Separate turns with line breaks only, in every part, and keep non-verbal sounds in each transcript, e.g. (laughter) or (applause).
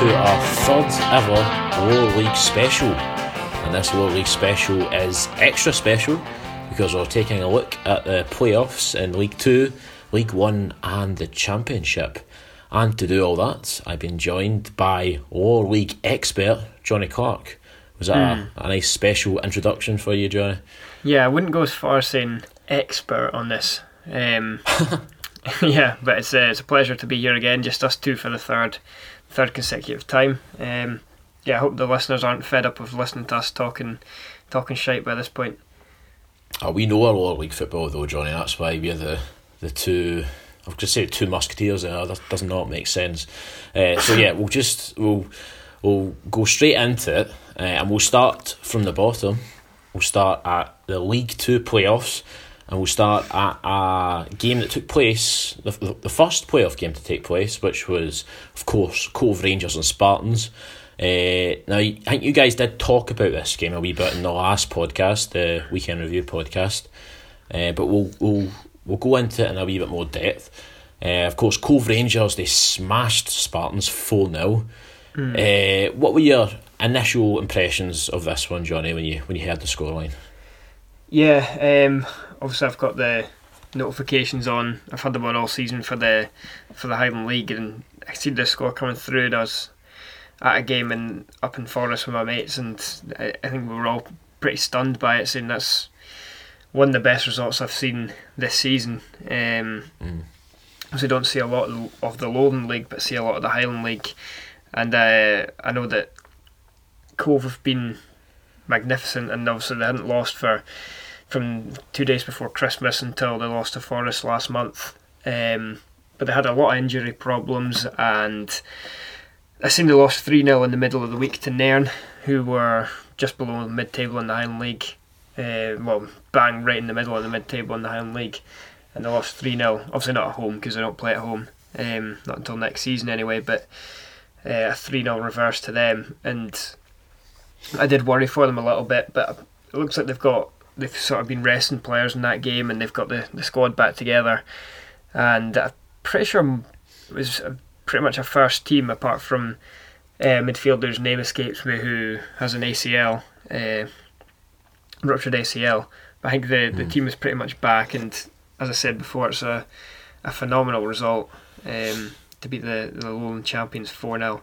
to our third ever Lower League special. And this Lower League special is extra special because we're taking a look at the playoffs in League Two, League One, and the Championship. And to do all that, I've been joined by Lower League expert Jonny Clark. Was that mm. a, a nice special introduction for you, Jonny?
Yeah, I wouldn't go as far as saying expert on this. Um, (laughs) (laughs) yeah, but it's a, it's a pleasure to be here again, just us two for the third third consecutive time. Um, yeah, I hope the listeners aren't fed up of listening to us talking talking shite by this point.
Oh, we know our Lower League football though, Jonny. That's why we're the the two. I've just said two musketeers. There, that does not make sense. Uh, so yeah, we'll just we'll we'll go straight into it, uh, and we'll start from the bottom. We'll start at the League Two playoffs and we'll start at a game that took place, the, the, the first playoff game to take place, which was, of course, Cove Rangers and Spartans. Uh, now, I think you guys did talk about this game a wee bit in the last podcast, the weekend review podcast, uh, but we'll, we'll, we'll go into it in a wee bit more depth. Uh, of course, Cove Rangers, they smashed Spartans 4 0. Mm. Uh, what were your initial impressions of this one, Jonny, when you when you heard the scoreline?
Yeah, um, obviously I've got the notifications on. I've had them on all season for the for the Highland League, and I see the score coming through. And I was at a game in up in Forres with my mates, and I, I think we were all pretty stunned by it, saying that's one of the best results I've seen this season. Um, mm. So don't see a lot of the Lowland League, but see a lot of the Highland League, and uh, I know that Cove have been magnificent, and obviously they hadn't lost for from two days before Christmas until they lost to Forres last month. Um, but they had a lot of injury problems, and I seen they lost 3 0 in the middle of the week to Nairn, who were just below mid table in the Highland League. Uh, well, bang right in the middle of the mid table in the Highland League. And they lost 3 0. Obviously, not at home because they don't play at home, um, not until next season anyway, but uh, a 3 0 reverse to them. And I did worry for them a little bit, but it looks like they've got they've sort of been resting players in that game, and they've got the, the squad back together. And I'm pretty sure it was pretty much a first team apart from uh, midfielder's name escapes me, who has an ACL, uh, ruptured ACL. But I think the, the hmm. team is pretty much back, and as I said before, it's a, a phenomenal result um, to beat the, the Lowland champions 4 0.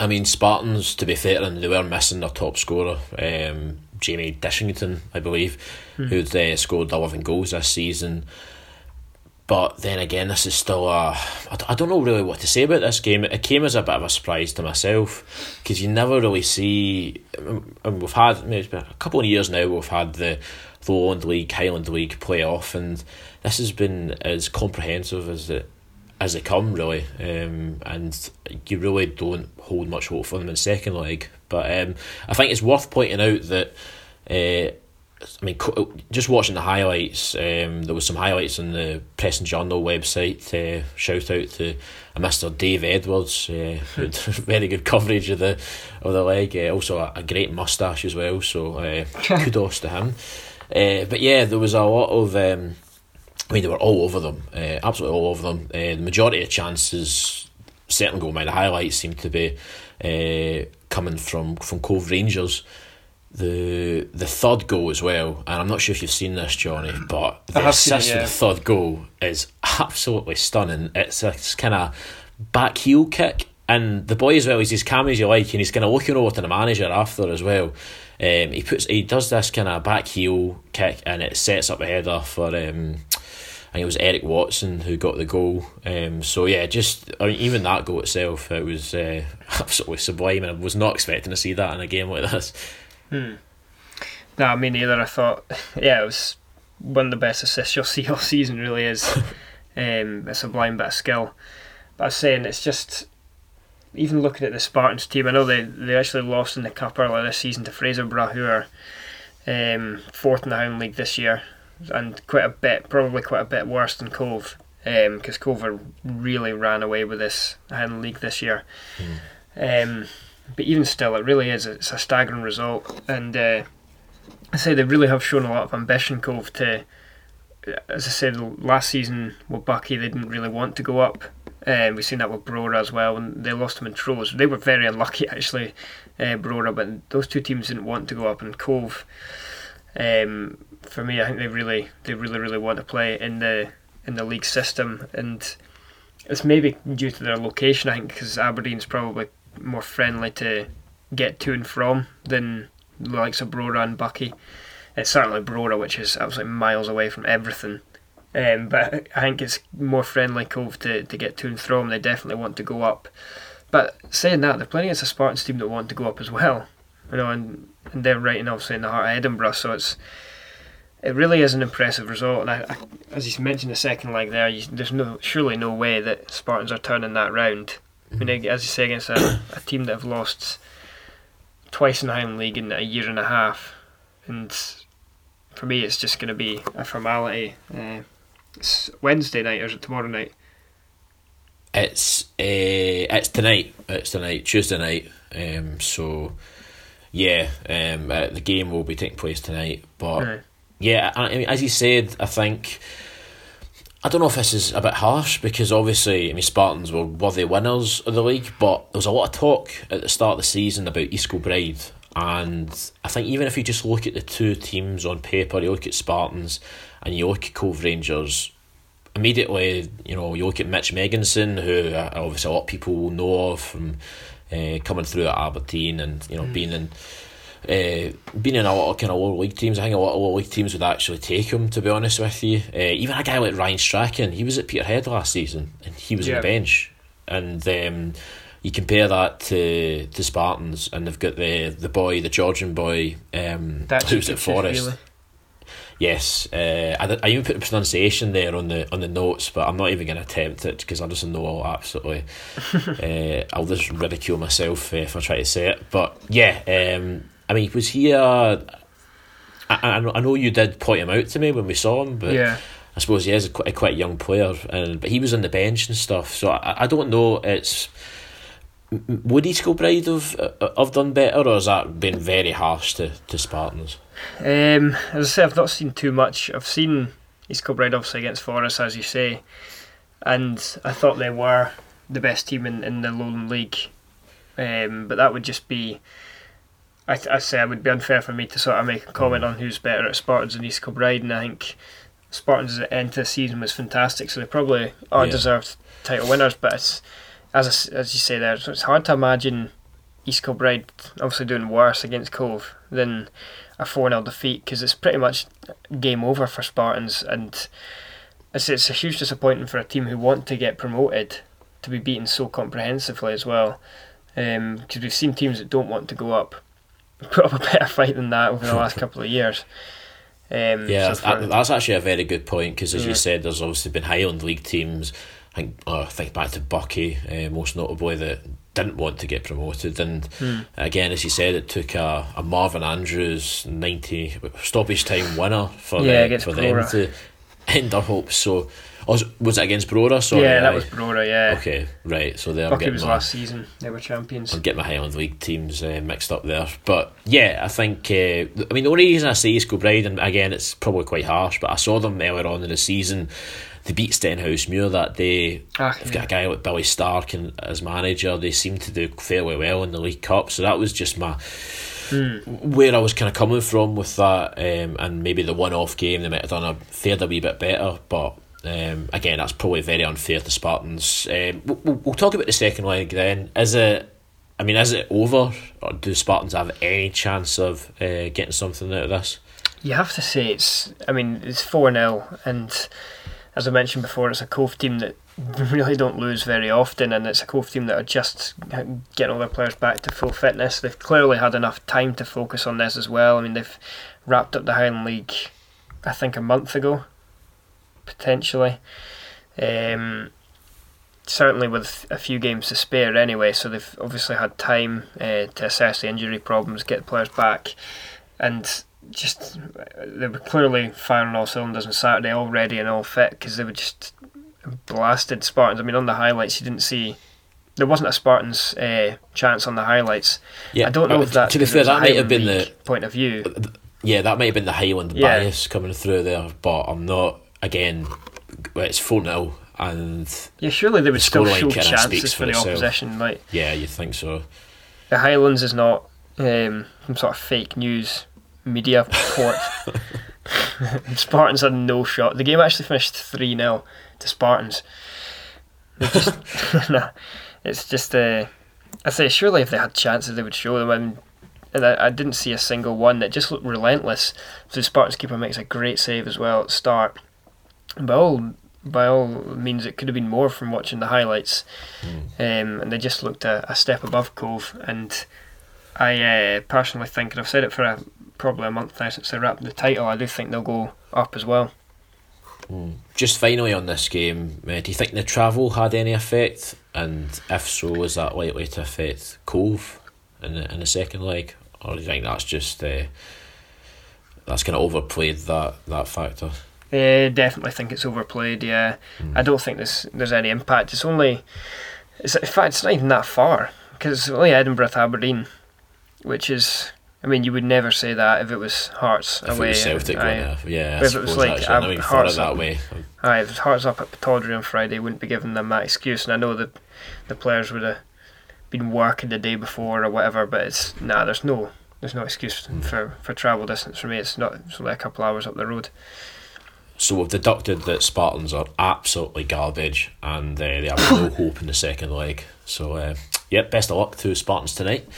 I mean, Spartans, to be fair, and they were missing their top scorer. Um, Jamie Dishington, I believe, mm. who's uh, scored 11 goals this season. But then again, this is still a. I don't know really what to say about this game. It came as a bit of a surprise to myself because you never really see. I mean, we've had maybe a couple of years now. We've had the Lowland League, Highland League playoff, and this has been as comprehensive as it as they come, really. Um, and you really don't hold much hope for them in second leg. But um, I think it's worth pointing out that. Uh, I mean, just watching the highlights, um, there was some highlights on the Press and Journal website. Uh, shout out to uh, Mr. Dave Edwards, uh, (laughs) very good coverage of the of the leg. Uh, also, a, a great mustache as well. So uh, (laughs) kudos to him. Uh, but yeah, there was a lot of um, I mean, they were all over them, uh, absolutely all over them. Uh, the majority of chances, certainly go by the highlights, seem to be uh, coming from, from Cove Rangers. The the third goal as well, and I'm not sure if you've seen this, Jonny, but the assist it, yeah. the third goal is absolutely stunning. It's a kind of back heel kick, and the boy as well is as calm as you like, and he's kind of looking over to the manager after as well. Um, he puts he does this kind of back heel kick, and it sets up a header for um, I think it was Eric Watson who got the goal. Um, so yeah, just I mean, even that goal itself, it was uh, (laughs) absolutely sublime, and I was not expecting to see that in a game like this.
Hmm. No, I mean either. I thought, yeah, it was one of the best assists you'll (laughs) see all season. Really is (laughs) um, a sublime bit of skill. But I was saying it's just even looking at the Spartans team. I know they they actually lost in the cup earlier this season to Fraserburgh, who are um, fourth in the Highland League this year and quite a bit, probably quite a bit worse than Cove, because um, Cove really ran away with this Highland League this year. Mm. Um, but even still, it really is it's a staggering result, and uh, I say they really have shown a lot of ambition. Cove to, as I said last season with Buckie, they didn't really want to go up. Um, we've seen that with Brora as well when they lost to Montrose. They were very unlucky (laughs) actually, uh, Brora, but those two teams didn't want to go up. And Cove, um, for me, I think they really, they really, really want to play in the in the league system, and it's maybe due to their location. I think because Aberdeen's probably more friendly to get to and from than the likes of Brora and Buckie. It's certainly Brora, which is absolutely miles away from everything. Um, but I think it's more friendly Cove to, to get to and from. They definitely want to go up. But saying that, they're playing against a Spartans team that want to go up as well. You know, and, and they're right in obviously in the heart of Edinburgh, so it's it really is an impressive result. And I, I, as you mentioned the second leg there, you, there's no surely no way that Spartans are turning that round. I mean, as you say, against a, a team that have lost twice in the Highland League in a year and a half, and for me, it's just going to be a formality. Uh, it's Wednesday night or is it tomorrow night?
It's uh, it's tonight. It's tonight, Tuesday night. Um, so yeah, um, uh, the game will be taking place tonight. But. Yeah, I, I mean, as you said, I think I don't know if this is a bit harsh because obviously, I mean, Spartans were worthy winners of the league, but there was a lot of talk at the start of the season about East Kilbride. And I think even if you just look at the two teams on paper, you look at Spartans and you look at Cove Rangers, immediately, you know, you look at Mitch Megginson, who uh, obviously a lot of people will know of from uh, coming through at Aberdeen and, you know, being in. Uh, being in a lot of kind of lower league teams, I think a lot of lower league teams would actually take him. To be honest with you, uh, even a guy like Ryan Strachan, he was at Peterhead last season and he was on the bench. And um, you compare that to to Spartans, and they've got the the boy, the Georgian boy, um,
That's
who's at Forres. Yes, uh, I, I even put the pronunciation there on the on the notes, but I'm not even going to attempt it because I just know I'll absolutely, uh, (laughs) I'll just ridicule myself uh, if I try to say it. But yeah, um, I mean, was he? Uh, I, I know- I know you did point him out to me when we saw him, but
Yeah.
I suppose he is a quite, a quite young player, and but he was on the bench and stuff. So I, I don't know. It's would East Kilbride have have done better, or has that been very harsh to, to Spartans?
Um, as I say, I've not seen too much. I've seen East Kilbride obviously against Forres, as you say, and I thought they were the best team in, in the Lowland League. Um, but that would just be, I, I say, it would be unfair for me to sort of make a comment on who's better at Spartans and East Kilbride, and I think Spartans at the end of the season was fantastic, so they probably are
Yeah.
deserved title winners. But it's, as I as you say there, so it's hard to imagine East Kilbride obviously doing worse against Cove than a 4 0 defeat because it's pretty much game over for Spartans. And it's, it's a huge disappointment for a team who want to get promoted to be beaten so comprehensively as well. Um, because we've seen teams that don't want to go up put up a better fight than that over the last (laughs) couple of years. Um,
Yeah,
so
that, that's actually a very good point because, as
Yeah.
you said, there's obviously been Highland League teams. I think, oh, I think back to Buckie, uh, most notably, that didn't want to get promoted. And
Hmm.
again, as you said, it took a, a Marvin Andrews 90 stoppage time winner for,
Yeah,
the, for them to end their hopes. So, was, was it against Brora? Sorry,
yeah, that
aye.
was Brora, yeah.
Okay, right. So they're
Buckie
getting
was
my-
last season, they were champions.
I'm getting my Highland League teams uh, mixed up there. But yeah, I think, uh, I mean, the only reason I say East Kilbride, and again, it's probably quite harsh, but I saw them earlier on in the season. They beat Stenhousemuir that day.
Ah,
They've
yeah.
got a guy like Billy Stark and, as manager. They seem to do fairly well in the League Cup. So that was just my. Where I was kind of coming from with that, um, and maybe the one off game, they might have done a fared a wee bit better, but um, again, that's probably very unfair to Spartans. Um, we'll, we'll- talk about the second leg then. Is it, I mean, is it over, or do Spartans have any chance of uh, getting something out of this?
You have to say it's. I mean, it's four 0 and as I mentioned before, it's a Cove team that (laughs) really don't lose very often, and it's a Cove team that are just getting all their players back to full fitness. They've clearly had enough time to focus on this as well. I mean, they've wrapped up the Highland League, I think, a month ago, potentially. Um, certainly with a few games to spare anyway, so they've obviously had time uh, to assess the injury problems, get the players back, and just they were clearly firing all cylinders on Saturday already and all fit because they were just blasted Spartans. I mean, on the highlights, you didn't see there wasn't a Spartans uh, chance on the highlights. Yeah, I don't know if that
To be fair, that might have been the
point of view.
yeah, that might have been the Highland
Yeah.
bias coming through there, but I'm not. Again, it's four 0 and
Yeah, surely they would
The
still show chances for
for
the
itself.
opposition. Like
yeah, you think so.
the Highlands is not um, some sort of fake news media report. (laughs) (laughs) Spartans had no shot. The game actually finished three 0 to Spartans. Just, (laughs) nah, it's just uh, I say surely if they had chances they would show them. And, and I, I didn't see a single one that just looked relentless. So the Spartans keeper makes a great save as well at the By all by all means, it could have been more from watching the highlights. Um, and they just looked a, a step above Cove. And I uh, personally think, and I've said it for a, probably a month now since they wrapped the title, I do think they'll go up as well.
Just finally on this game, uh, do you think the travel had any effect? And if so, is that likely to affect Cove in the, in the second leg? Or do you think that's just uh, that's kind of overplayed that, that factor?
I definitely think it's overplayed. Yeah, I don't think there's there's any impact. It's only, it's in fact it's not even that far because it's only Edinburgh to Aberdeen, which is. I mean, you would never say that if it was Hearts
If
away.
it was Celtic going there, yeah, I
If it was like
actually. I
Ab- Hearts
that
up-
way.
Aye, if Hearts up at Pittodrie on Friday, wouldn't be giving them that excuse. And I know that the players would have been working the day before or whatever, but it's nah. There's no there's no excuse hmm. for, for travel distance for me. It's not. It's only a couple hours up the road.
So we've deducted that Spartans are absolutely garbage and uh, they have no (laughs) hope in the second leg. So, uh, yep, best of luck to Spartans tonight.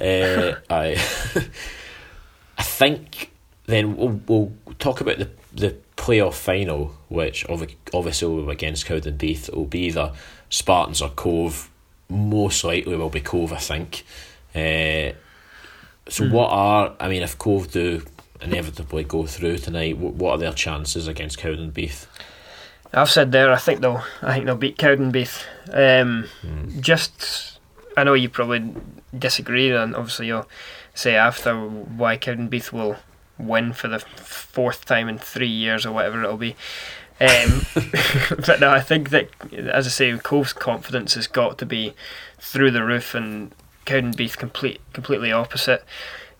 Uh, I, (laughs) I think then we'll, we'll talk about the the playoff final, which obviously will be against Cowdenbeath. It will be either Spartans or Cove. Most likely will be Cove, I think. Uh, so what are I mean if Cove do inevitably go through tonight, what are their chances against Cowdenbeath?
I've said there. I think they'll. I think they'll beat Cowdenbeath. Um, Just, I know you probably disagree, and obviously you'll say after why Cowdenbeath will win for the fourth time in three years or whatever it'll be. Um, (laughs) (laughs) but no, I think that as I say, Cove's confidence has got to be through the roof, and Cowdenbeath complete completely opposite.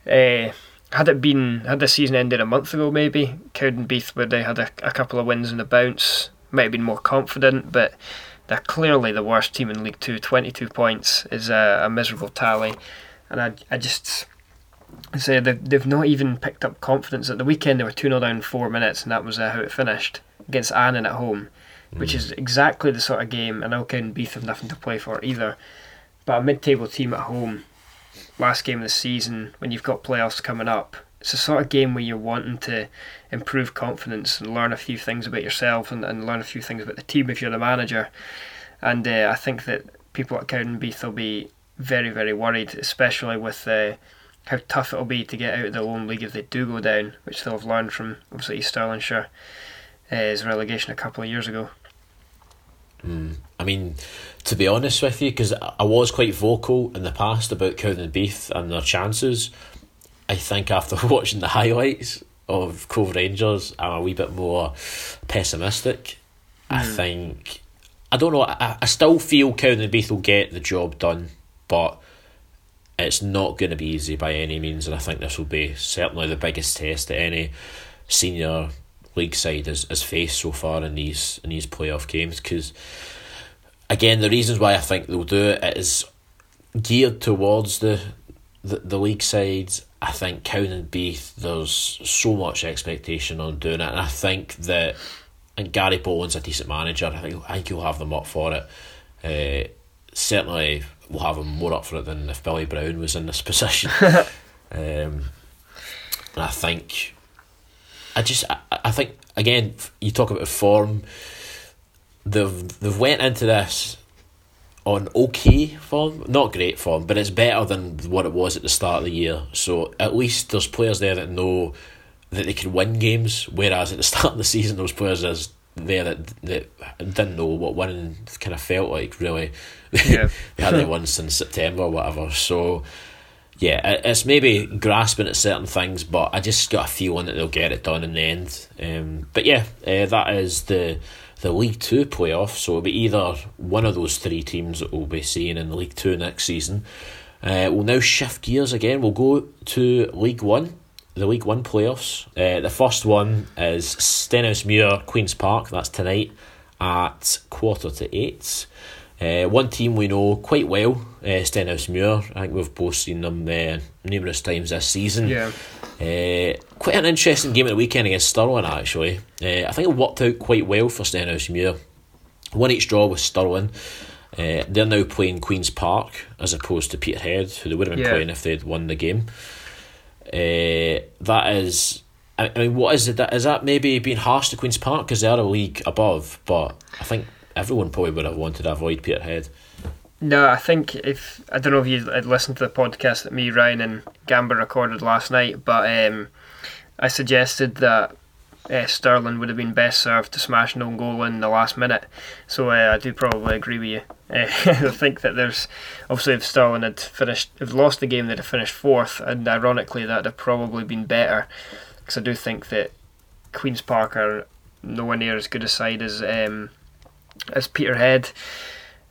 Uh, had it been had the season ended a month ago, maybe Cowdenbeath would have had a, a couple of wins in the bounce, might have been more confident, but they're clearly the worst team in League Two. Twenty two points is a, a miserable tally, and I I just say they've they've not even picked up confidence. At the weekend they were two 0 down in four minutes, and that was uh, how it finished against Annan at home, which is exactly the sort of game. I know Cowdenbeath have nothing to play for either, but a mid-table team at home last game of the season when you've got playoffs coming up. It's a sort of game where you're wanting to improve confidence and learn a few things about yourself and, and learn a few things about the team if you're the manager. And uh, I think that people at Cowdenbeath will be very, very worried, especially with uh, how tough it'll be to get out of the lone league if they do go down, which they'll have learned from obviously East Stirlingshire uh, relegation a couple of years ago.
I mean, to be honest with you, because I was quite vocal in the past about Cowdenbeath and their chances, I think after (laughs) watching the highlights of Cove Rangers, I'm a wee bit more pessimistic. I hmm. think, I don't know, I, I still feel Cowdenbeath will get the job done, but it's not going to be easy by any means, and I think this will be certainly the biggest test that any senior league side has, has faced so far in these in these playoff games because again the reasons why I think they'll do it is geared towards the the, the league sides I think Cowdenbeath there's so much expectation on doing it and I think that and Gary Bollan's a decent manager I think, I think he'll have them up for it uh, certainly will have them more up for it than if Billy Brown was in this (laughs) position um, and I think I just I, I think again you talk about form. They've they've went into this on okay form, not great form, but it's better than what it was at the start of the year. So at least there's players there that know that they can win games, whereas at the (laughs) start of the season those players is there that that didn't know what winning kind of felt like really.
Yeah. (laughs)
they hadn't won since September or whatever. So yeah, it's maybe grasping at certain things, but I just got a feeling that they'll get it done in the end. Um, but yeah, uh, that is the the League Two playoff. So it'll be either one of those three teams that we'll be seeing in the League Two next season. Uh, we'll now shift gears again. We'll go to League One, the League One playoffs. Uh, the first one is Stenhousemuir Queens Park. That's tonight at quarter to eight. Uh, one team we know quite well, uh, Stenhousemuir. I think we've both seen them uh, numerous times this season.
Yeah.
Uh, quite an interesting game at the weekend against Stirling, actually. Uh, I think it worked out quite well for Stenhousemuir. One each draw with Stirling. Uh, they're now playing Queen's Park as opposed to Peterhead, who they would have been
Yeah.
playing if they'd won the game. Uh, that is, I, I mean, what is it? That is that maybe being harsh to Queen's Park because they are a league above, but I think everyone probably would have wanted to avoid Peterhead.
No, I think if I don't know if you had listened to the podcast that me, Ryan, and Gamba recorded last night, but um, I suggested that uh, Stirling would have been best served to smash an own goal in the last minute. So uh, I do probably agree with you. Uh, (laughs) I think that there's obviously if Stirling had finished, if lost the game, they'd have finished fourth, and ironically that'd have probably been better because I do think that Queens Park are nowhere near as good a side as um, as Peterhead.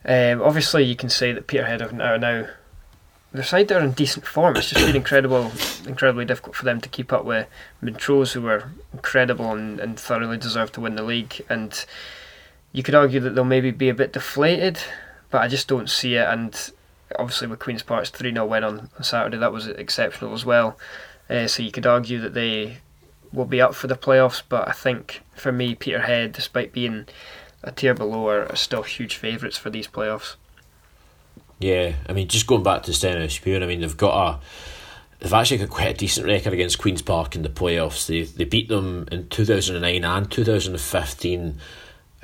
Um, obviously, you can say that Peterhead are now, now their side are in decent form. It's just been incredible, incredibly difficult for them to keep up with Montrose, who were incredible and, and thoroughly deserve to win the league. And you could argue that they'll maybe be a bit deflated, but I just don't see it. And obviously, with Queens Park's 3 0 win on, on Saturday, that was exceptional as well. Uh, so you could argue that they will be up for the playoffs, but I think for me, Peterhead, despite being a tier below, are, are still huge favourites for these playoffs.
Yeah, I mean, just going back to Stenhousemuir, I mean, they've got a. They've actually got quite a decent record against Queen's Park in the playoffs. They they beat them in 2009 and 2015.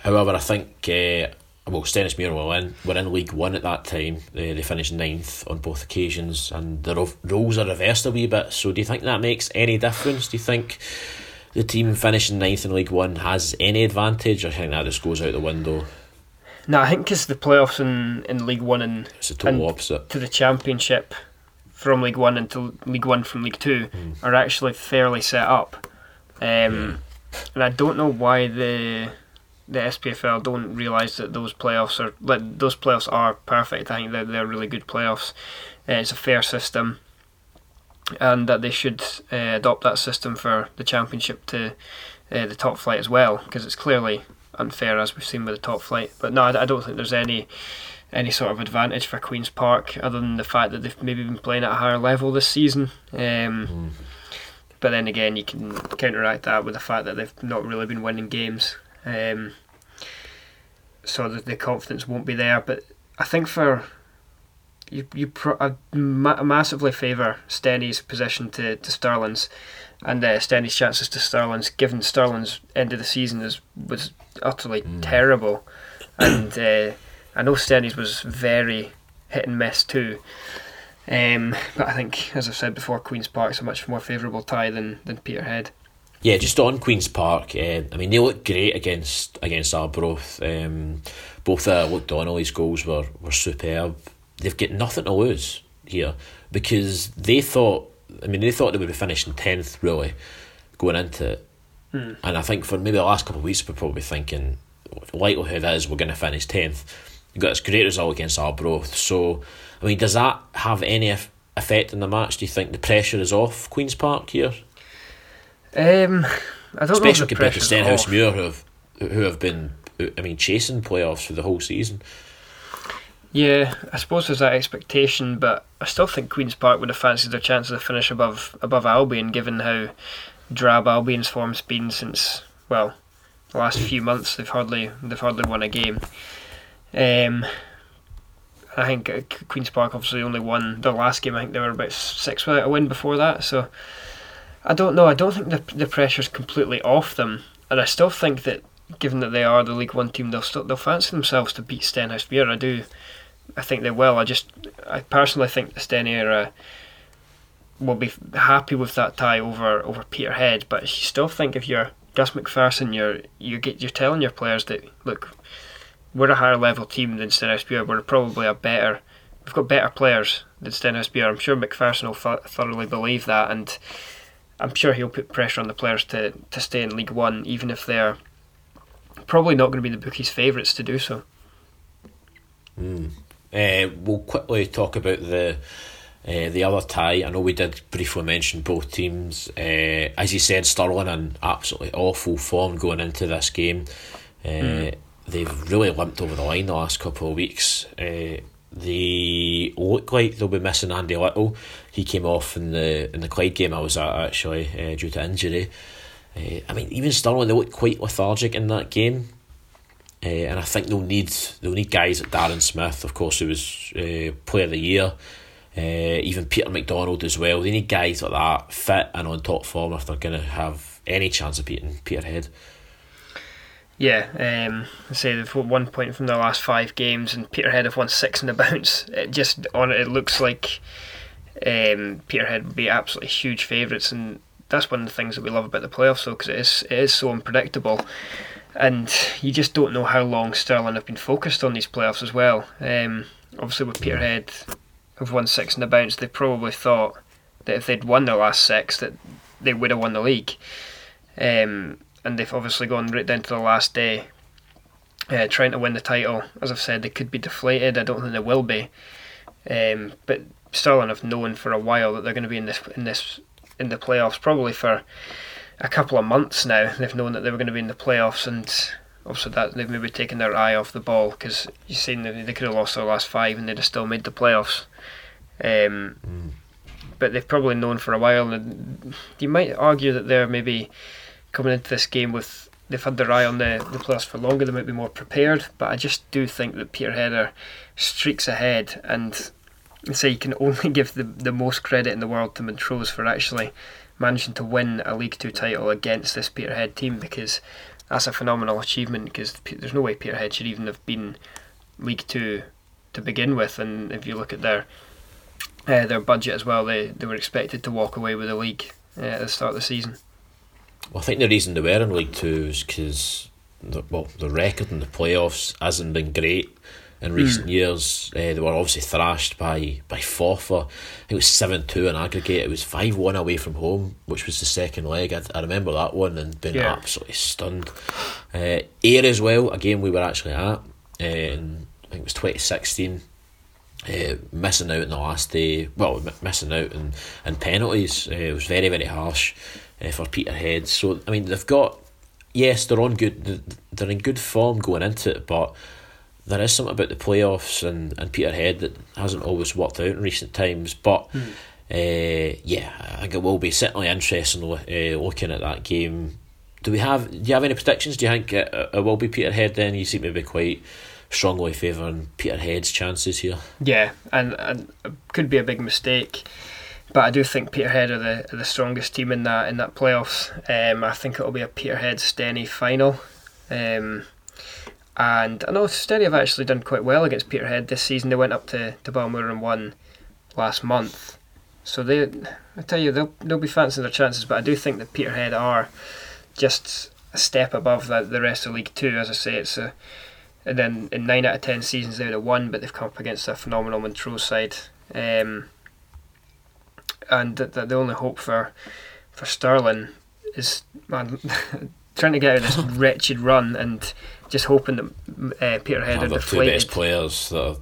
However, I think, uh, well, Stenhousemuir were in, were in League One at that time. They, they finished ninth on both occasions, and the ro- roles are reversed a wee bit. So, do you think that makes any difference? Do you think the team finishing ninth in League One has any advantage, I think that just goes out the window?
No, I think because the playoffs in, in League One and
It's the total opposite.
to the Championship from League One into League One from League Two are actually fairly set up. Um, And I don't know why the the SPFL don't realise that those playoffs are like those playoffs are perfect. I think they're, they're really good playoffs. Uh, it's a fair system, and that they should uh, adopt that system for the Championship to uh, the top flight as well, because it's clearly unfair as we've seen with the top flight. But no, I, I don't think there's any any sort of advantage for Queens Park other than the fact that they've maybe been playing at a higher level this season. Um, But then again, you can counteract that with the fact that they've not really been winning games, um, so that the confidence won't be there. But I think for you, you pro- I ma- massively favour Stenny's position to, to Stirling's, and uh, Stenny's chances to Stirling's, given Stirling's end of the season is was utterly terrible, and uh, I know Stenny's was very hit and miss too. Um, but I think, as I've said before, Queens Park's a much more favourable tie than, than Peterhead.
Yeah, just on Queens Park. Uh, I mean, they looked great against against Arbroath. Um, both uh, Luke Donnelly's goals were, were superb. They've got nothing to lose here because they thought. I mean, they thought they would be finishing tenth really going into it, and I think for maybe the last couple of weeks we're probably thinking likelihood is we're going to finish tenth. You got this great result against our Arbroath, so I mean, does that have any effect in the match? Do you think the pressure is off Queens Park here?
Um, I don't
Especially
know if the
compared to Stenhouse. Muir, who have who have been, I mean, chasing playoffs for the whole season.
Yeah, I suppose there's that expectation, but I still think Queens Park would have fancied their chances of finish above above Albion, given how drab Albion's form's been since well, the last few months. They've hardly they've hardly won a game. Um, I think uh, Queens Park obviously only won their last game. I think they were about six without a win before that. So I don't know. I don't think the the pressure's completely off them, and I still think that given that they are the League One team, they'll still they'll fancy themselves to beat Stenhousemuir. I do. I think they will. I just, I personally think the uh, will be happy with that tie over over Peterhead. But you still think if you're Gus MacPherson, you're you get you're telling your players that look, we're a higher level team than Stenhousemuir. We're probably a better. We've got better players than Stenhousemuir. I'm sure MacPherson will th- thoroughly believe that, and I'm sure he'll put pressure on the players to to stay in League One, even if they're probably not going to be the bookies' favourites to do so.
Uh, we'll quickly talk about the uh, the other tie. I know we did briefly mention both teams. Uh, as you said, Stirling in absolutely awful form going into this game. Uh, they've really limped over the line the last couple of weeks. Uh, they look like they'll be missing Andy Little. He came off in the in the Clyde game I was at actually uh, due to injury. Uh, I mean, even Stirling they looked quite lethargic in that game. Uh, and I think they'll need they'll need guys like Darren Smith, of course, who was uh, Player of the Year. Uh, even Peter McDonald as well. They need guys like that fit and on top form if they're going to have any chance of beating Peterhead.
Yeah, um, I say they've won one point from their last five games, and Peterhead have won six in the bounce. It just on it, looks like um, Peterhead would be absolutely huge favourites, and that's one of the things that we love about the playoffs, though, because it is it is so unpredictable, and you just don't know how long Stirling have been focused on these playoffs as well. Um, obviously, with Peterhead have won six in the bounce, they probably thought that if they'd won the last six, that they would have won the league. Um, and they've obviously gone right down to the last day, uh, trying to win the title. As I've said, they could be deflated. I don't think they will be. Um, but Stirling have known for a while that they're going to be in this in this in the playoffs, probably for a couple of months now. They've known that they were going to be in the playoffs, and obviously that they've maybe taken their eye off the ball because you've seen they, they could have lost their last five and they'd have still made the playoffs. Um, mm. But they've probably known for a while, and you might argue that they're maybe coming into this game with they've had their eye on the, the playoffs for longer, they might be more prepared. But I just do think that Peterhead are streaks ahead, and say you can (laughs) only give the the most credit in the world to Montrose for actually managing to win a League Two title against this Peterhead team because that's a phenomenal achievement. Because there's no way Peterhead should even have been League Two to begin with, and if you look at their uh, their budget as well, they they were expected to walk away with the league uh, at the start of the season.
Well, I think the reason they were in League Two is because the, well, the record in the playoffs hasn't been great in recent mm. years. Uh, they were obviously thrashed by by Forfar. It was seven two in aggregate. It was five one away from home, which was the second leg. I, I remember that one and being yeah. absolutely stunned. Uh, Ayr as well. A game we were actually at. In, I think it was twenty sixteen. Uh, missing out in the last day, well, m- missing out in, in penalties. Uh, it was very, very harsh uh, for Peterhead. So I mean, they've got yes, they're on good. They're in good form going into it, but there is something about the playoffs and, and Peterhead that hasn't always worked out in recent times. But hmm. uh, yeah, I think it will be certainly interesting uh, looking at that game. Do we have? Do you have any predictions? Do you think it, it will be Peterhead? Then you seem to be quite strongly favouring Peterhead's chances here.
Yeah, and and it could be a big mistake. But I do think Peterhead are the are the strongest team in that in that playoffs. Um, I think it'll be a Peterhead Steny final. Um, and I know Steny have actually done quite well against Peterhead this season. They went up to, to Balmoor and won last month. So they, I tell you, they'll they'll be fancying their chances. But I do think that Peterhead are just a step above the, the rest of League Two. As I say, it's a and then in nine out of ten seasons they would have won, but they've come up against a phenomenal Montrose side. Um, and that the, the only hope for for Stirling is man (laughs) trying to get out of this (laughs) wretched run and just hoping that uh, Peterhead
are
the
two best players that are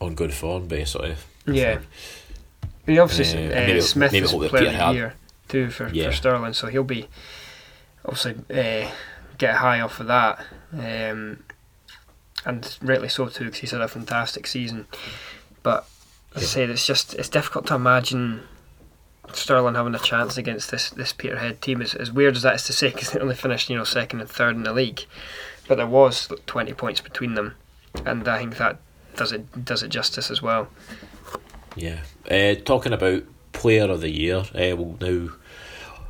on good form, basically.
Yeah. But obviously, uh, uh, maybe, Smith maybe is player of the year too for, yeah. for Stirling, so he'll be obviously uh, get high off of that, um, and rightly so too because he's had a fantastic season. But as I say, it's just it's difficult to imagine Stirling having a chance against this this Peterhead team. As, as weird as that is to say, because (laughs) they only finished you know second and third in the league, but there was twenty points between them, and I think that does it does it justice as well.
Yeah, uh, talking about Player of the Year, uh, we'll now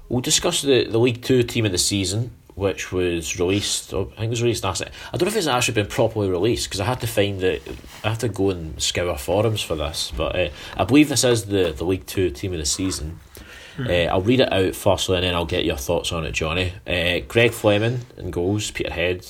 we'll discuss the the League Two team of the season which was released. I think it was released last night. I don't know if it's actually been properly released because I had to find it. I have to go and scour forums for this, but uh, I believe this is the the League Two team of the season. Uh, I'll read it out firstly, and then I'll get your thoughts on it, Jonny. Uh, Greg Fleming in goals, Peterhead.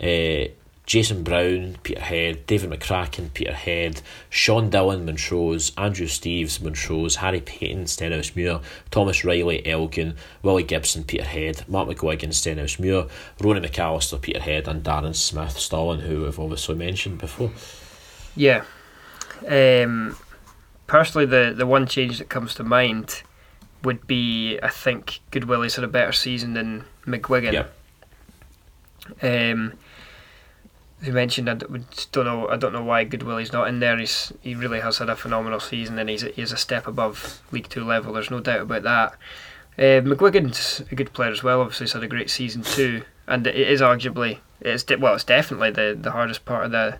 Uh, Jason Brown, Peterhead, David McCracken, Peterhead, Sean Dillon, Montrose, Andrew Steeves, Montrose, Harry Payton, Stenhousemuir, Thomas Reilly, Elgin, Willie Gibson, Peterhead, Mark McGuigan, Stenhousemuir, Ronan McAllister, Peterhead, and Darren Smith, Stirling, who we've obviously mentioned before.
Yeah. Um, personally, the, the one change that comes to mind would be I think Goodwillie's had a better season than McGuigan.
Yeah.
Um, you mentioned, I don't know. I don't know why Goodwillie's not in there. He's he really has had a phenomenal season, and he's he's a step above League Two level. There's no doubt about that. Uh, McGuigan's a good player as well. Obviously, he's had a great season too, and it is arguably it's well, it's definitely the, the hardest part of the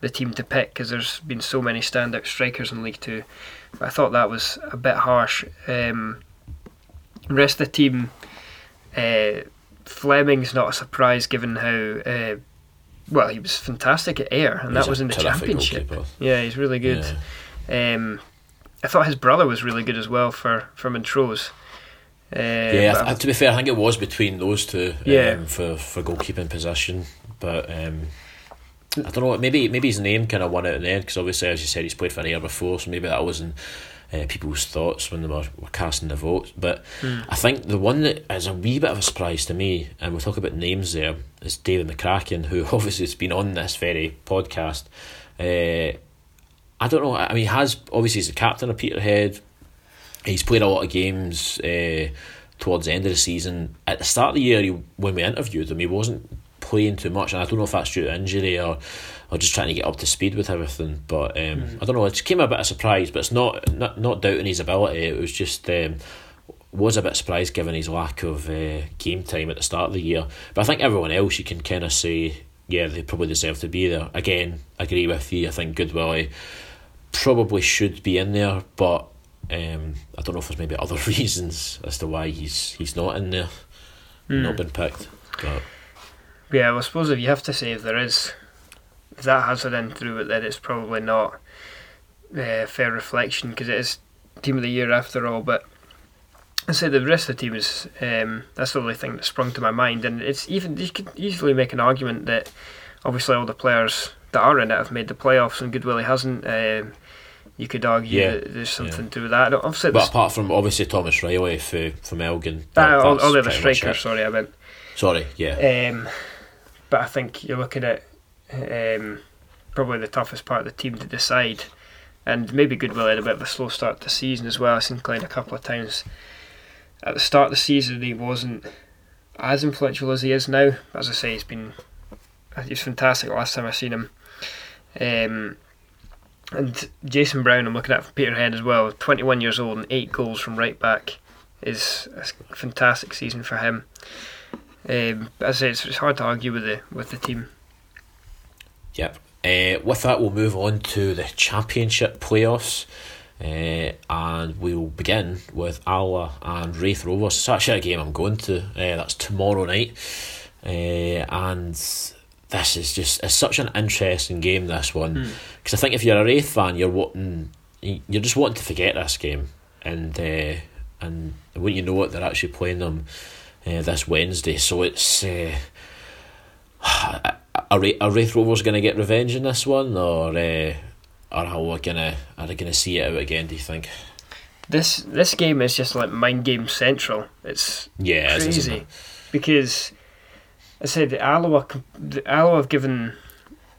the team to pick because there's been so many standout strikers in League Two. But I thought that was a bit harsh. Um, rest of the team, uh, Fleming's not a surprise given how. Uh, well, he was fantastic at Ayr, and
He's
that was in the championship. Yeah, he's really good.
Yeah.
Um, I thought his brother was really good as well for for Montrose. Uh,
Yeah, I to be fair, I think it was between those two.
Yeah.
Um, for for goalkeeping position, but um, I don't know. Maybe maybe his name kind of won out in the end because obviously, as you said, he's played for Ayr before, so maybe that wasn't uh, people's thoughts when they were, were casting the votes. But I think the one that is a wee bit of a surprise to me, and we'll talk about names there, is David McCracken, who (laughs) obviously has been on this very podcast. Uh, I don't know. I mean, he has obviously he's the captain of Peterhead. He's played a lot of games uh, towards the end of the season. At the start of the year, he, when we interviewed him, he wasn't playing too much, and I don't know if that's due to injury or or just trying to get up to speed with everything. But um, I don't know. It came a bit of surprise, but it's not not not doubting his ability. It was just. Um, was a bit surprised given his lack of uh, game time at the start of the year. But I think everyone else you can kind of say, yeah, they probably deserve to be there. Again, agree with you. I think Goodwillie probably should be in there, but um, I don't know if there's maybe other (laughs) reasons as to why he's he's not in there,
Hmm.
not been picked. But
Yeah, well, I suppose if you have to say if there is, if that has it in through it, then it's probably not uh, fair reflection because it is team of the year after all. But I say the rest of the team is um, that's the only thing that sprung to my mind, and it's even you could easily make an argument that obviously all the players that are in it have made the playoffs and Goodwillie hasn't. Um, you could argue
Yeah,
that there's something to do with that. Obviously,
but apart from obviously Thomas Reilly for from Elgin,
uh,
that-
all, all the other strikers. Sorry, I meant.
Sorry, yeah,
Um, but I think you're looking at um, probably the toughest part of the team to decide. And maybe Goodwill had a bit of a slow start to the season as well. I've seen Clyde a couple of times. At the start of the season, he wasn't as influential as he is now. As I say, he's been he's fantastic. Last time I seen him, um, and Jason Brown, I'm looking at from Peterhead as well. 21 years old and eight goals from right back is a fantastic season for him. Um, as I say, it's, it's hard to argue with the with the team.
Yep. Uh, with that, we'll move on to the championship playoffs. Uh, and we'll begin with Alloa and Raith Rovers. It's actually a game I'm going to. Uh, that's tomorrow night. Uh, and this is just it's such an interesting game. This one because I think if you're a Raith fan, you're wanting you're just wanting to forget this game, and uh, and when you know it, they're actually playing them uh, this Wednesday. So it's. (sighs) Uh, are, are Raith Rovers going to get revenge in this one, or uh, are Hull gonna are they going to see it out again? Do you think?
This this game is just like mind game central. It's
Yeah, it is, isn't
crazy
it?
because I said the Alloa the Alloa have given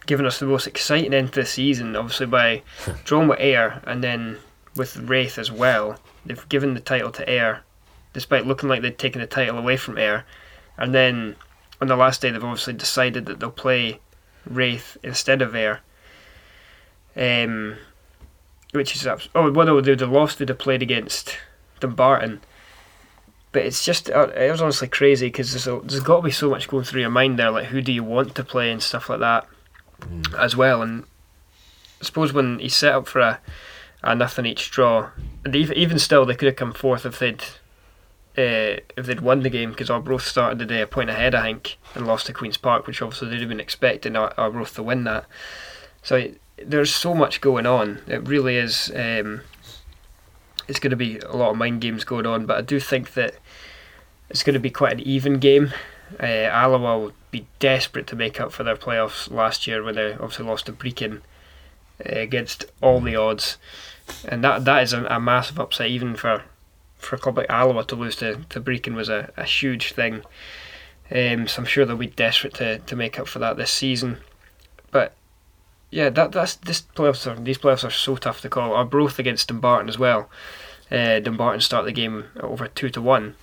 given us the most exciting end to the season. Obviously by (laughs) drawing with Ayr and then with Raith as well. They've given the title to Ayr, despite looking like they'd taken the title away from Ayr, and then on the last day they've obviously decided that they'll play Raith instead of Ayr. Um, which is abs- oh well no they'd have lost they'd have played against Dumbarton. But it's just uh, it was honestly crazy because there's, a- there's got to be so much going through your mind there like who do you want to play and stuff like that as well. And I suppose when he set up for a, a nothing each draw and even, even still they could have come fourth if they'd uh, if they'd won the game because Arbroath started the day a point ahead I think and lost to Queen's Park which obviously they'd have been expecting Ar- Arbroath to win that. So it, there's so much going on. It really is um, it's going to be a lot of mind games going on but I do think that it's going to be quite an even game. Uh, Alloa will be desperate to make up for their playoffs last year when they obviously lost to Brechin uh, against all the odds. And that that is a, a massive upset even for for a club like Alloa to lose to, to Brechin was a, a huge thing um, so I'm sure they'll be desperate to, to make up for that this season but yeah that that's this playoffs are these playoffs are so tough to call Arbroath against Dumbarton as well uh, Dumbarton start the game over two to one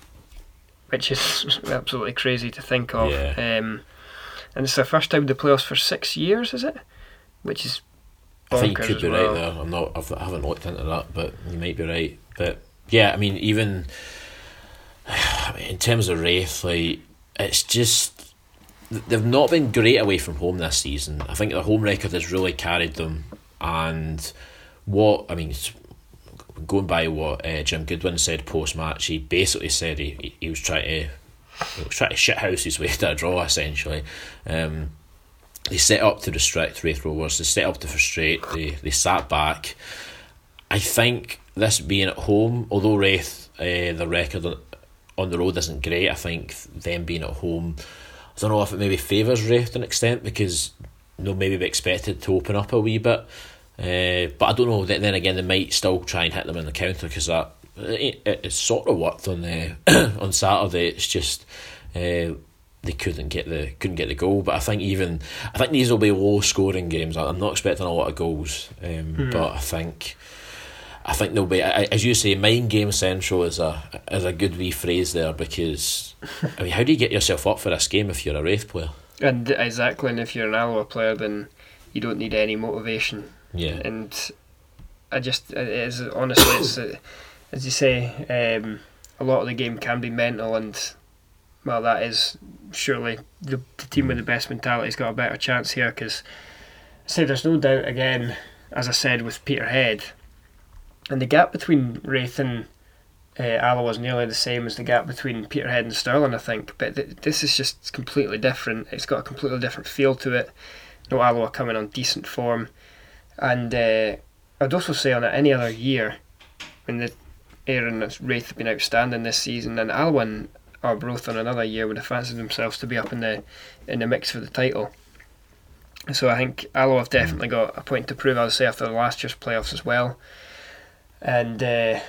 which is (laughs) absolutely crazy to think of
Yeah.
um, and it's their first time in the playoffs for six years, is it? Which is
I think you could be
well.
right there. I'm not. I've, I haven't looked into that, but you might be right. But yeah, I mean, even (sighs) in terms of Raith, like it's just they've not been great away from home this season. I think the home record has really carried them, and what I mean, going by what uh, Jim Goodwin said post match, he basically said he, he, he was trying to he was trying to shithouse his (laughs) way to a draw essentially. Um, they set up to restrict Raith Rovers, they set up to frustrate, they, they sat back. I think this being at home, although Raith, uh, the record on, on the road isn't great, I think them being at home, I don't know if it maybe favours Raith to an extent because they'll maybe be expected to open up a wee bit. Uh, but I don't know, then then again, they might still try and hit them in the counter because that it, it, it sort of worked on the (coughs) on Saturday. It's just uh, they couldn't get the couldn't get the goal. But I think even I think these will be low scoring games. I'm not expecting a lot of goals, um, but I think I think there'll be as you say, mind game central is a is a good wee phrase there because I mean, how do you get yourself up for this game if you're a Raith player?
And exactly, and if you're an Alloa player, then you don't need any motivation.
Yeah,
And I just, it is honestly, it's uh, as you say, um, a lot of the game can be mental, and well, that is surely the, the team with the best mentality's got a better chance here because, say, there's no doubt again, as I said with Peterhead, and the gap between Raith and uh, is nearly the same as the gap between Peterhead and Stirling, I think. But th- this is just completely different. It's got a completely different feel to it. No Alloa coming on decent form, and uh, I'd also say on any other year, when the Aaron and Raith have been outstanding this season, and Alloa and Arbroath on another year would have fancied themselves to be up in the in the mix for the title. So I think Alloa have definitely got a point to prove. I would say after the last year's playoffs as well, and uh,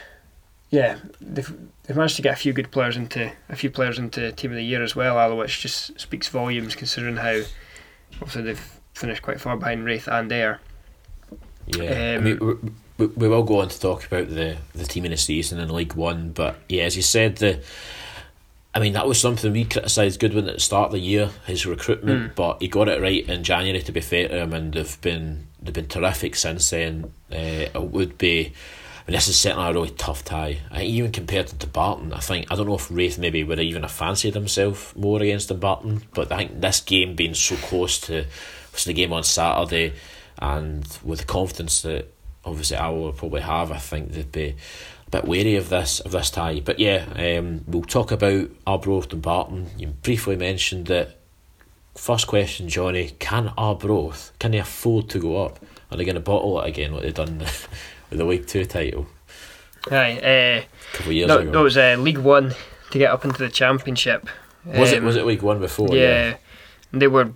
yeah, they've they've managed to get a few good players into a few players into team of the year as well. Which just speaks volumes considering how obviously they've finished quite far behind Raith and Ayr.
Yeah, I
Um,
mean, we, we, will go on to talk about the, the team in the season in League One, but yeah, as you said, the I mean that was something we criticised Goodwin at the start of the year, his recruitment, but he got it right in January. To be fair to him, and they've been they've been terrific since then. Uh, it would be. Mean, this is certainly a really tough tie. I think even compared to Barton, I think I don't know if Raith maybe would have even have fancied himself more against the Barton, but I think this game being so close to the game on Saturday, and with the confidence that obviously I will probably have, I think they'd be a bit wary of this of this tie. But yeah, um, we'll talk about Arbroath and Barton. You briefly mentioned that. First question, Jonny: Can Arbroath can they afford to go up? Are they going to bottle it again, like they've done with the League Two title
Aye,
a couple of years
uh, no,
ago?
no, it was uh, League One to get up into the Championship.
was it
Um,
was it League One before?
yeah, they were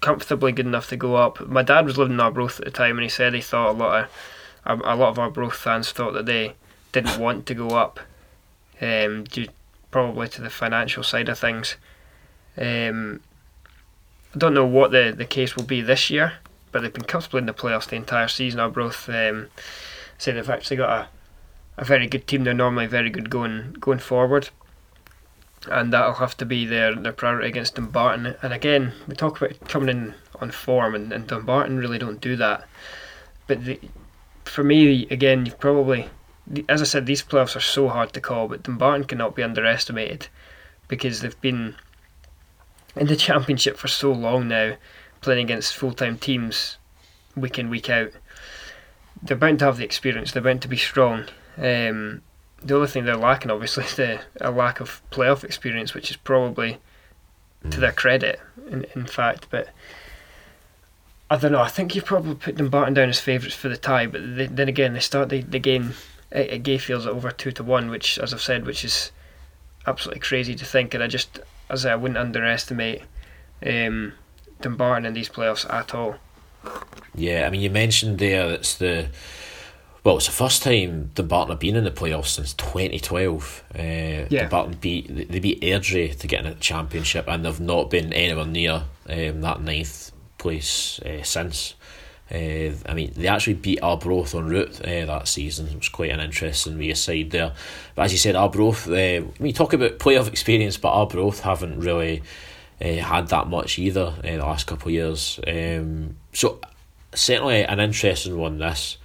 comfortably good enough to go up. My dad was living in Arbroath at the time, and he said he thought a lot of a, a lot of Arbroath fans thought that they didn't want to go up, um, due probably to the financial side of things. Um, I don't know what the, the case will be this year, but they've been comfortably in the playoffs the entire season. Arbroath um, say they've actually got a, a very good team. They're normally very good going going forward and that'll have to be their, their priority against Dumbarton. And again, we talk about coming in on form, and, and Dumbarton really don't do that. But the, for me, again, you've probably, as I said, these playoffs are so hard to call, but Dumbarton cannot be underestimated because they've been in the championship for so long now, playing against full time teams week in, week out. They're bound to have the experience, they're bound to be strong. Um, the only thing they're lacking, obviously, (laughs) is the, a lack of playoff experience, which is probably to their credit, in, in fact. But I don't know. I think you've probably put Dumbarton down as favourites for the tie, but they, then again, they start the, the game at, at Gayfields at over two to one, which, as I've said, which is absolutely crazy to think. And I just, as I, I wouldn't underestimate um, Dumbarton in these playoffs at all.
Yeah, I mean, you mentioned there it's the well, it's the first time Dumbarton have been in the playoffs since 2012. Uh,
Yeah.
Dumbarton beat they beat Airdrie to get in the championship, and they've not been anywhere near um, that ninth place uh, since. Uh, I mean, they actually beat Arbroath en route uh, that season. It was quite an interesting wee aside there. But as you said, Arbroath, uh, you talk about playoff experience, but Arbroath haven't really uh, had that much either in the last couple of years. Um, so certainly an interesting one. This,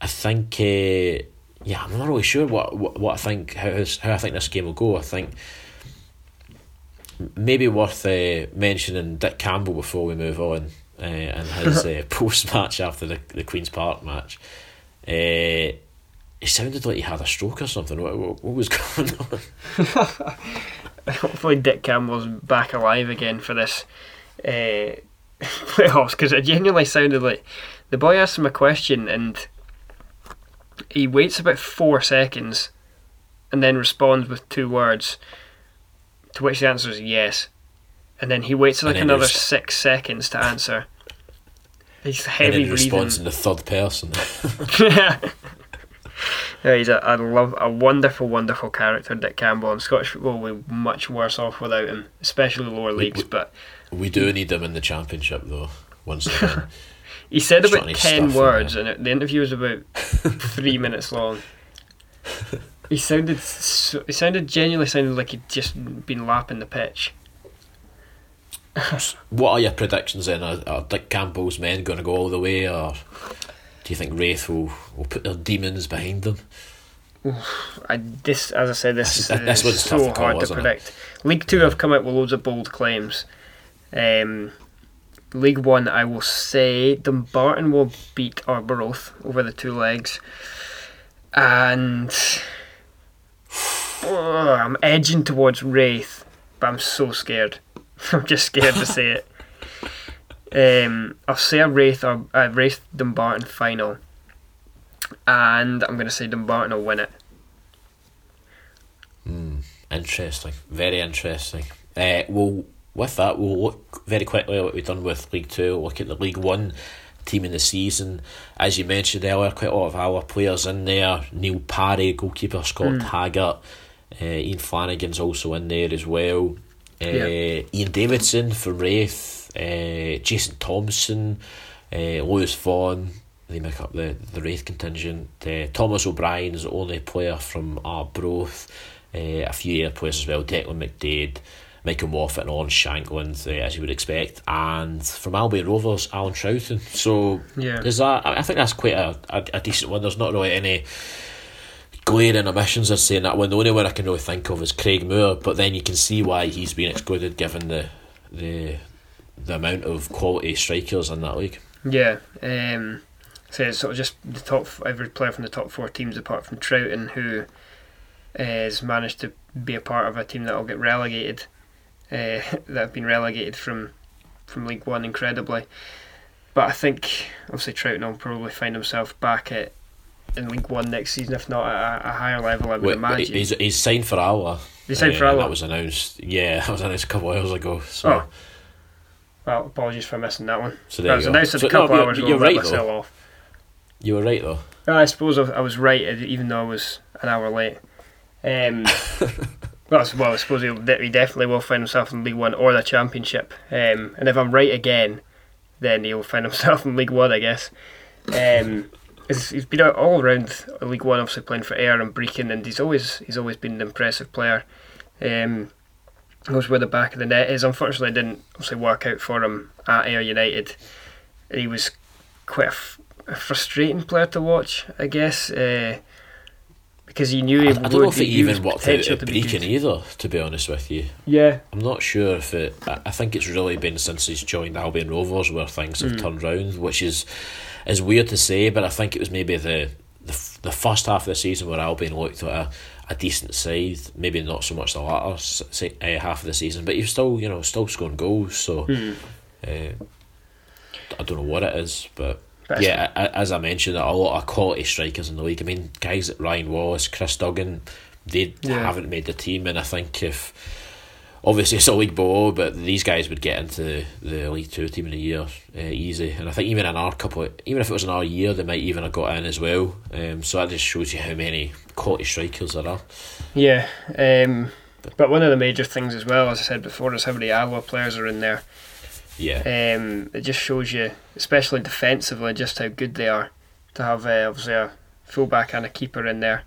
I think. Uh, yeah, I'm not really sure what, what, what I think how how I think this game will go. I think maybe worth uh, mentioning Dick Campbell before we move on uh, and his (laughs) uh, post match after the the Queens Park match. Uh, he sounded like he had a stroke or something. What, what, what was (laughs) going on? (laughs)
Hopefully, Dick Campbell's back alive again for this uh, (laughs) playoffs because it genuinely sounded like the boy asked him a question and he waits about four seconds and then responds with two words, to which the answer is yes. And then he waits like another six seconds to answer. He's heavy
and then he responds in the third person.
yeah. Yeah, he's a, a love a wonderful, wonderful character, Dick Campbell, and Scottish football will be much worse off without him, especially lower leagues.
We,
but
we do need him in the championship, though. Once again, (laughs)
he said about ten words, and the interview was about three (laughs) minutes long. He sounded, so, he sounded genuinely sounded like he'd just been lapping the pitch. (laughs)
what are your predictions then? Are, are Dick Campbell's men going to go all the way, or do you think Raith will, will put their demons behind them?
I this as I said, this, this is so hard to predict. It? League Two have come out with loads of bold claims. Um, League One, I will say Dumbarton will beat Arbroath over the two legs, and oh, I'm edging towards Raith, but I'm so scared. (laughs) I'm just scared to say it. Um, I'll say a Raith or a Raith Dumbarton final, and I'm going to say Dumbarton will win it.
Mm, interesting, very interesting. Uh, well, with that, we'll look very quickly at what we've done with League Two. Look at the League One team in the season. As you mentioned earlier, quite a lot of our players in there. Neil Parry, goalkeeper, Scott mm. Taggart, uh, Iain Flannigan's also in there as well. Uh, yeah. Ian Davidson for Raith uh, Jason Thompson, uh, Lewis Vaughan, they make up the, the Raith contingent. Uh, Thomas O'Brien is the only player from Arbroath. Uh, a few other players as well, Declan McDaid, Michael Moffat and Alan Shankland, uh, as you would expect. And from Albion Rovers, Alan Trouten. So
yeah.
is that I think that's quite a, a, a decent one. There's not really any glaring omissions I'd say in that one. The only one I can really think of is Craig Moore, but then you can see why he's been excluded given the the the amount of quality strikers in that league.
Yeah, um, so it's sort of just the top every player from the top four teams apart from Trouten who has managed to be a part of a team that will get relegated, uh, (laughs) that have been relegated from from League One incredibly. But I think obviously Trouten will probably find himself back at in League One next season, if not at a, a higher level. I would Wait, imagine.
He's, he's signed for Alloa.
He signed uh, for.
That was announced. Yeah, (laughs) that was announced a couple of hours ago. So.
Oh. Well, apologies for missing that one.
So there you go.
announced so, a couple no, hours ago. You're right though. Off.
You were right though.
I suppose I was right, even though I was an hour late. Um, (laughs) well, well, I suppose he definitely will find himself in League One or the Championship. Um, and if I'm right again, then he'll find (laughs) himself in League One, I guess. Um, he's been all around League One, obviously playing for Ayr and Brechin, and he's always he's always been an impressive player. Um, knows where the back of the net is. Unfortunately, it didn't obviously work out for him at Ayr United. He was quite a, f- a frustrating player to watch, I guess, uh, because he knew he
I,
I
don't know if it even worked out at Brechin either. To be honest with you,
yeah,
I'm not sure if it. I think it's really been since he's joined Albion Rovers where things have mm. turned round, which is is weird to say, but I think it was maybe the the, the first half of the season where Albion looked at a a decent side. Maybe not so much the latter say, uh, half of the season, but you're still you know still scoring goals. So
mm.
uh, I don't know what it is, but. yeah, as I mentioned, a lot of quality strikers in the league. I mean, guys like Ryan Wallace, Chris Duggan, they yeah. haven't made the team, and I think if obviously it's a league below, but these guys would get into the League Two team in a year uh, easy. And I think even in our couple, even if it was another year, they might even have got in as well. Um, so that just shows you how many quality strikers there are.
Yeah, um, but one of the major things as well, as I said before, is how many Alloa players are in there.
Yeah.
Um, it just shows you, especially defensively, just how good they are to have uh, obviously a fullback and a keeper in there.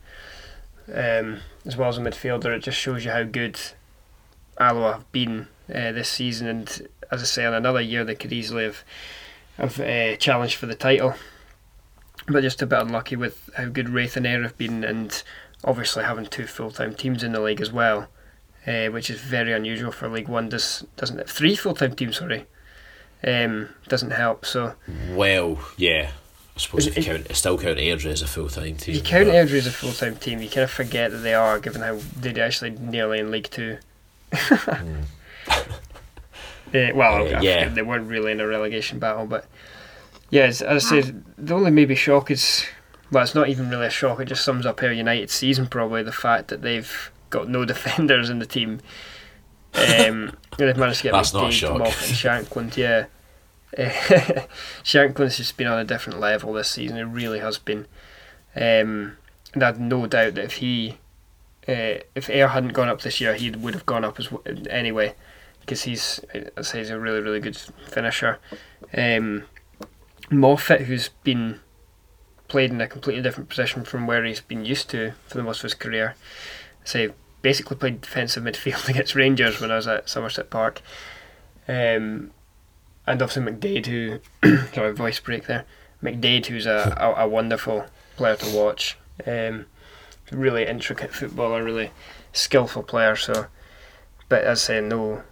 Um, as well as a midfielder, it just shows you how good Alloa have been uh, this season, and as I say, in another year they could easily have have uh, challenged for the title. But just a bit unlucky with how good Raith and Ayr have been, and obviously having two full time teams in the league as well, uh, which is very unusual for League One. Does doesn't it? Three full time teams, sorry, um, doesn't help. So
Well, yeah. I suppose if you
it-
count, still count Airdrie as a full time team.
you count Airdrie as a full time team, you kind of forget that they are, given how they're actually nearly in League Two. (laughs) Well,
Uh, yeah.
they weren't really in a relegation battle, but yeah, as, I said, the only maybe shock is well, it's not even really a shock. It just sums up Ayr United season probably the fact that they've got no (laughs) defenders in the team. Um, they've managed to get
That's not a shock.
Moffat and Shankland. Yeah, uh, (laughs) Shankland's just been on a different level this season. It really has been, um, and I have no doubt that if he, uh, if Ayr hadn't gone up this year, he would have gone up as w- anyway because he's, I say, he's a really, really good finisher. Um, Moffat, who's been played in a completely different position from where he's been used to for the most of his career, say basically played defensive midfield (laughs) against Rangers when I was at Somerset Park, um, and obviously McDaid, who (coughs) sorry voice break there, McDaid, who's a, (laughs) a, a wonderful player to watch, um, really intricate footballer, really skillful player. So, but as I say, no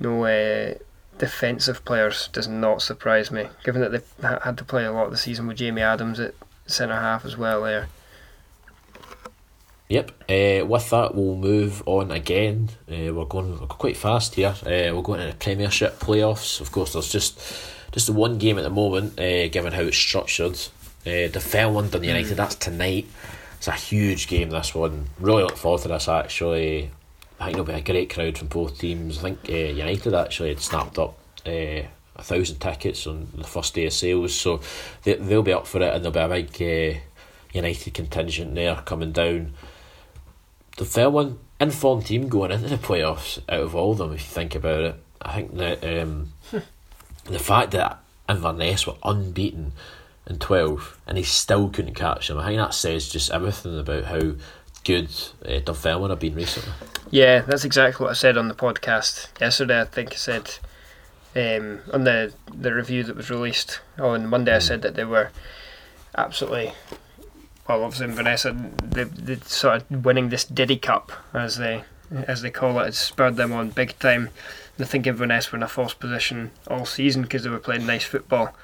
no uh, defensive players does not surprise me, given that they've had to play a lot of the season with Jamie Adams at centre half as well there.
Yep. Uh, with that, we'll move on again. Uh, we're going quite fast here. Uh, we're going into the Premiership playoffs. Of course, there's just just the one game at the moment, uh, given how it's structured. Uh, the Fell London United. That's tonight. It's a huge game. This one. Really look forward to this. Actually, I think there'll be a great crowd from both teams. I think uh, United actually had snapped up. Uh, a thousand tickets on the first day of sales, so they they'll be up for it, and there'll be a big uh, United contingent there coming down the fair one informed team going into the playoffs out of all of them if you think about it I think that um, the fact that Inverness were unbeaten in 12 and he still couldn't catch him. I think that says just everything about how good uh, Dunfermline have been recently
Yeah, that's exactly what I said on the podcast yesterday. I think I said um, on the the review that was released on Monday. I said that they were absolutely well. Obviously, Inverness they they sort of winning this Diddy Cup as they as they call it. It spurred them on big time. And I think Inverness were in a false position all season because they were playing nice football,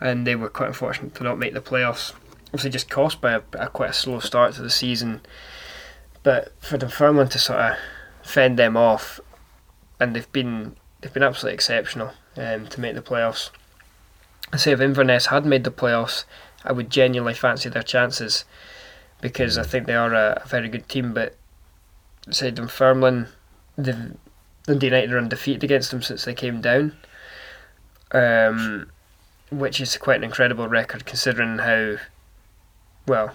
and they were quite unfortunate to not make the playoffs. Obviously, just caused by a, a quite a slow start to the season. But for Dunfermline to sort of fend them off, and they've been they've been absolutely exceptional um, to make the playoffs. I say if Inverness had made the playoffs, I would genuinely fancy their chances because I think they are a, a very good team. But say Dunfermline, the Dundee United are undefeated against them since they came down, um, which is quite an incredible record considering how well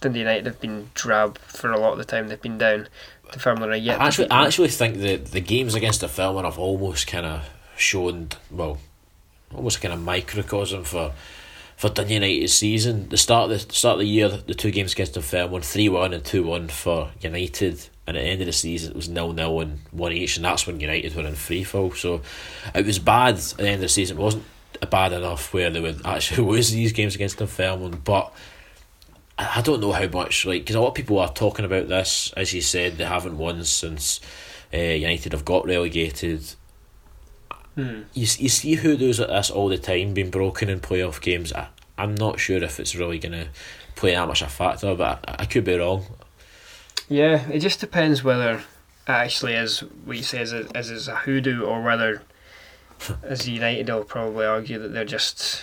Dundee United have been drab for a lot of the time they've been down. Dunfermline are yet
I
to
actually. I actually think that the games against the Fairmont have almost kind of shown, well, almost kind of microcosm for for Dundee United's season. The start of the start of the year, the two games against the Fairmont, three one and two one for United, and at the end of the season it was nil nil and one each, and that's when United were in free fall. So it was bad at the end of the season. It wasn't bad enough where they would actually (laughs) lose these games against the Fairmont, but. I don't know how much like because a lot of people are talking about this. As you said, they haven't won since uh, United have got relegated.
Hmm.
You you see who does this all the time, being broken in playoff games. I I'm not sure if it's really gonna play that much a factor, but I, I could be wrong.
Yeah, it just depends whether it actually is what you say is a, is, is a hoodoo or whether, (laughs) as United will probably argue that they're just,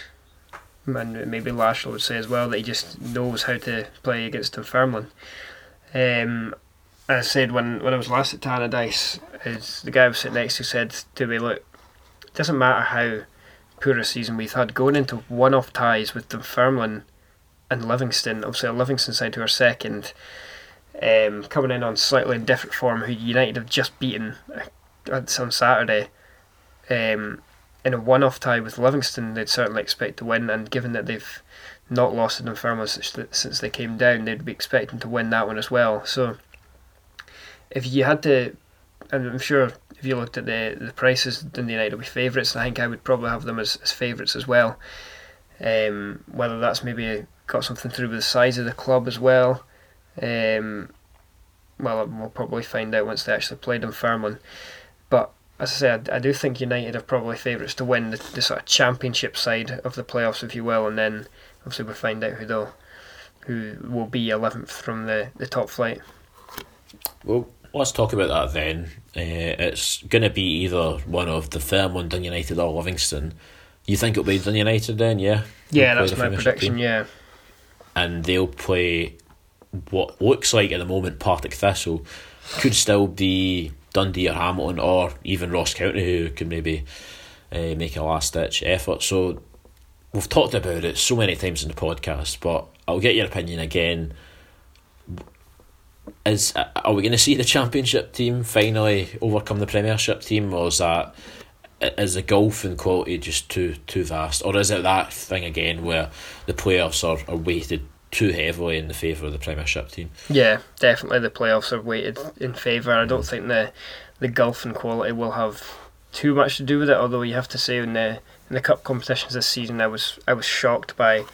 and maybe Laszlo would say as well that he just knows how to play against Dunfermline. Um, I said when, when I was last at Tannadice, is the guy I was sitting next to said to me, look, it doesn't matter how poor a season we've had, going into one-off ties with Dunfermline and Livingston, obviously Livingston side who are second, um, coming in on slightly different form, who United have just beaten uh, on Saturday. Um, in a one-off tie with Livingston, they'd certainly expect to win, and given that they've not lost in Dunfermline since, they came down, they'd be expecting to win that one as well. So, if you had to, and I'm sure if you looked at the the prices, Dundee United will be favourites. I think I would probably have them as, as favourites as well. Um, whether that's maybe got something to do with the size of the club as well. Um, well, we'll probably find out once they actually play Dunfermline. But as I say, I, I do think United are probably favourites to win the, the sort of championship side of the playoffs, if you will, and then obviously we'll find out who they'll, who will be eleventh from the, the top flight.
Well, let's talk about that then. Uh, it's going to be either one of the Fairmont, Dun United, or Livingston. You think it'll be Dun United then, yeah?
Yeah, that's my prediction. Team? Yeah,
and they'll play what looks like at the moment Partick Thistle. Could still be Dundee or Hamilton, or even Ross County, who could maybe uh, make a last ditch effort. So we've talked about it so many times in the podcast, but I'll get your opinion again is are we going to see the championship team finally overcome the Premiership team, or is that is the golf golfing quality just too too vast, or is it that thing again where the playoffs are, are weighted too heavily in the favour of the Premiership team?
Yeah, definitely the playoffs are weighted in favour. I don't think the the gulf golfing quality will have too much to do with it. Although you have to say in the in the cup competitions this season, I was I was shocked by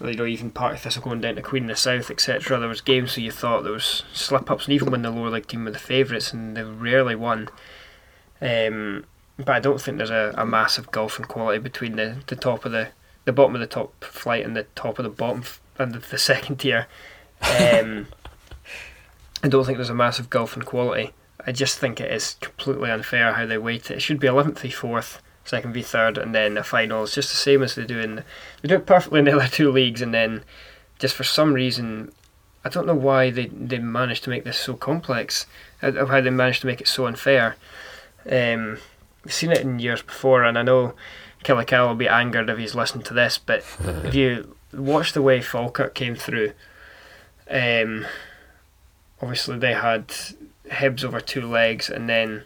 you know, even Partick Thistle going down to Queen of the South, etc. There was games where you thought there was slip ups, and even when the lower league team were the favourites, and they rarely won. Um, but I don't think there's a, a massive gulf in quality between the, the top of the the bottom of the top flight and the top of the bottom f- and the, the second tier. Um, (laughs) I don't think there's a massive gulf in quality. I just think it is completely unfair how they weight it. It should be 11th v 4th, second v third, and then the final is just the same as they do in they do it perfectly in the (laughs) other two leagues, and then just for some reason, I don't know why they they managed to make this so complex, of how they managed to make it so unfair. Um, we've seen it in years before, and I know Killical will be angered if he's listened to this, but if you watch the way Falkirk came through, um, obviously they had Hibs over two legs, and then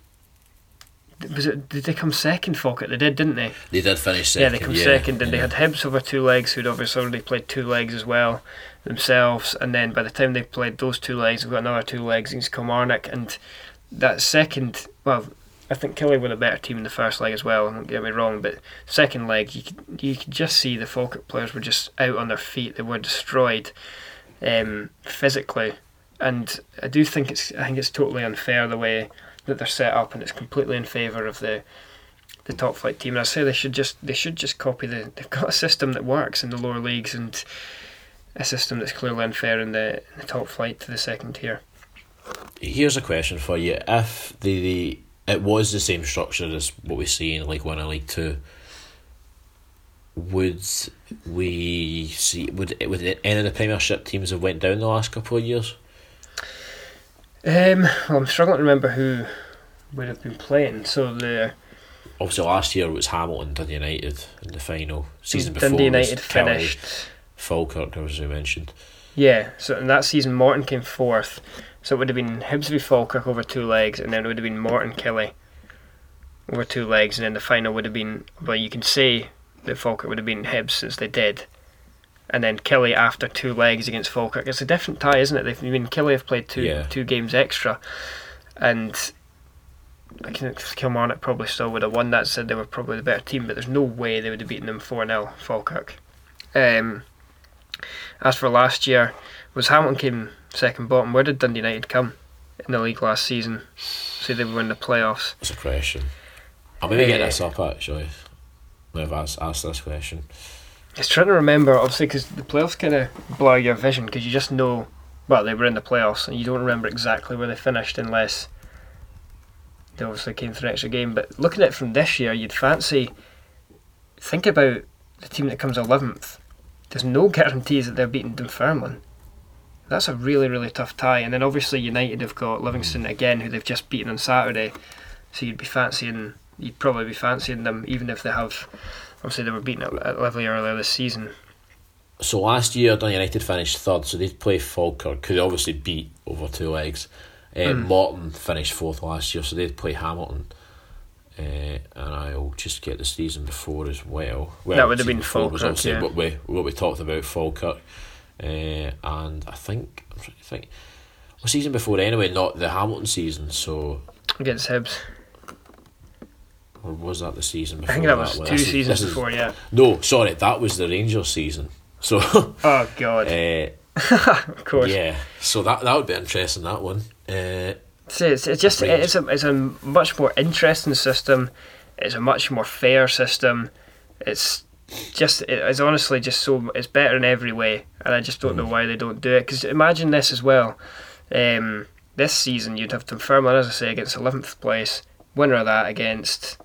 was it? Did they come second? Falkirk, they did, didn't they?
They did finish second.
Yeah, they come yeah, second, and yeah. they had Hibs over two legs, who'd obviously already played two legs as well themselves. And then by the time they played those two legs, they've got another two legs against Kilmarnock, and that second, well, I think Killie were a better team in the first leg as well. Don't get me wrong, but second leg, you could you could just see the Falkirk players were just out on their feet. They were destroyed um, physically, and I do think it's I think it's totally unfair the way that they're set up, and it's completely in favour of the the top flight team. And I say they should just they should just copy the. They've got a system that works in the lower leagues, and a system that's clearly unfair in the, in the top flight to the second tier.
Here's a question for you: If the, the it was the same structure as what we see in League One and League Two, would we see would would any of the Premiership teams have went down the last couple of years?
Um, well, I'm struggling to remember who would have been playing. So the
obviously last year it was Hamilton, Dundee United in the final. Season before
Dundee United finished.
Falkirk, as you mentioned.
Yeah, so in that season Morton came fourth. So it would have been Hibs v Falkirk over two legs, and then it would have been Morton Killie over two legs, and then the final would have been. Well, you can say that Falkirk would have been Hibs since they did and then Killie after two legs against Falkirk. It's a different tie, isn't it? They've I mean Killie have played two yeah. two games extra, and I think Kilmarnock probably still would have won that. Said they were probably the better team, but there's no way they would have beaten them four 0 Falkirk. Um, as for last year, was Hamilton came second bottom. Where did Dundee United come in the league last season? Say they were in the playoffs.
That's a question. I'm going to get this up actually. I've asked, asked this question.
I was trying to remember, obviously, because the playoffs kind of blur your vision because you just know, well, they were in the playoffs and you don't remember exactly where they finished unless they obviously came through an extra game. But looking at it from this year, you'd fancy, think about the team that comes 11th. There's no guarantees that they're beating Dunfermline. That's a really, really tough tie. And then obviously United have got Livingston again, who they've just beaten on Saturday. So you'd be fancying, you'd probably be fancying them, even if they have Obviously, they were beaten at, at Lively earlier this season.
So last year, United finished third, so they'd play Falkirk, could obviously beat over two legs. Um, mm. Morton finished fourth last year, so they'd play Hamilton. Uh, and I'll just get the season before as well. well
that would have been Falkirk. Was yeah.
what we what we talked about Falkirk, uh, and I think I'm trying to think, well, season before anyway, not the Hamilton season. So
against Hibs.
or was that the season
I
before?
think that was
one?
two seasons
this is-
before. Yeah.
No, sorry, that was the Rangers season. So, (laughs)
Oh God.
uh, (laughs)
of course.
yeah, so that that would be interesting. That one. Uh,
it's, it's just it's a it's a much more interesting system. It's a much more fair system. It's just it's honestly just so it's better in every way, and I just don't know why they don't do it. Because imagine this as well. Um, this season you'd have Dunfermline, as I say, against eleventh place, winner of that against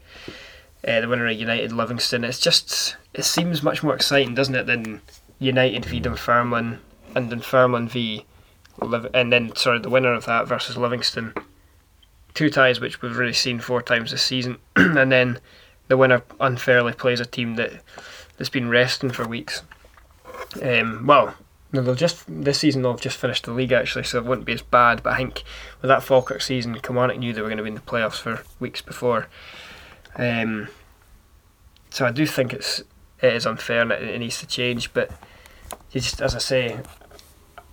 uh, the winner of United Livingston. It's just it seems much more exciting, doesn't it, than United v Dunfermline and Dunfermline v Liv- and then sorry, the winner of that versus Livingston. Two ties which we've really seen four times this season, (clears throat) and then the winner unfairly plays a team that that's been resting for weeks. Um, well, no, they'll just this season they'll have just finished the league actually, so it wouldn't be as bad. But I think with that Falkirk season, Kilmarnock knew they were going to be in the playoffs for weeks before. Um, so I do think it's it is unfair and it, it needs to change. But just as I say,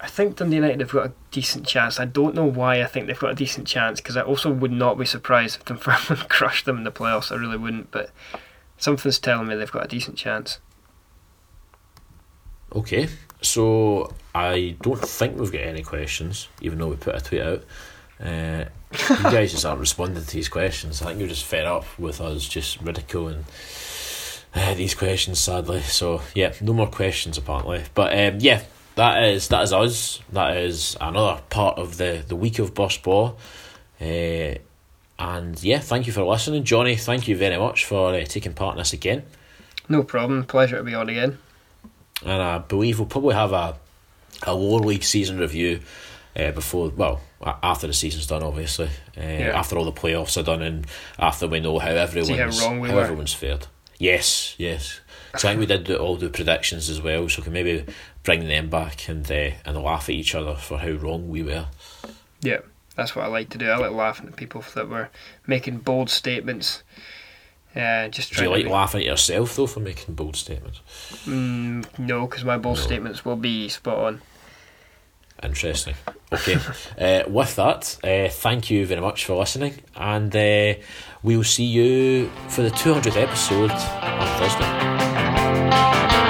I think Dundee United have got a decent chance. I don't know why I think they've got a decent chance because I also would not be surprised if Dunfermline (laughs) crushed them in the playoffs. I really wouldn't, but something's telling me they've got a decent chance.
okay, so I don't think we've got any questions, even though we put a tweet out. Uh, you guys just aren't responding to these questions. I think you're just fed up with us just ridiculing uh, these questions, sadly. So yeah, no more questions apparently. But um, yeah, that is that is us. That is another part of the the week of Burst Baw. Uh, and yeah, thank you for listening, Jonny. Thank you very much for uh, taking part in this again.
No problem. Pleasure to be on again.
And I believe we'll probably have a a lower league season review uh, before, well, after the season's done, obviously. Uh, After all the playoffs are done and after we know how everyone's
wrong we
how everyone's fared. Yes, yes. So I think we did do, all the predictions as well, so we can maybe bring them back and uh, and laugh at each other for how wrong we were.
Yeah, that's what I like to do. I like laughing at people that were making bold statements. Uh, just
Do you like
to be,
laughing at yourself though for making bold statements?
mm, no, because my bold
No.
statements will be spot on.
Interesting. Okay. (laughs) uh, with that, uh, thank you very much for listening, and uh, we'll see you for the 200th episode on Thursday.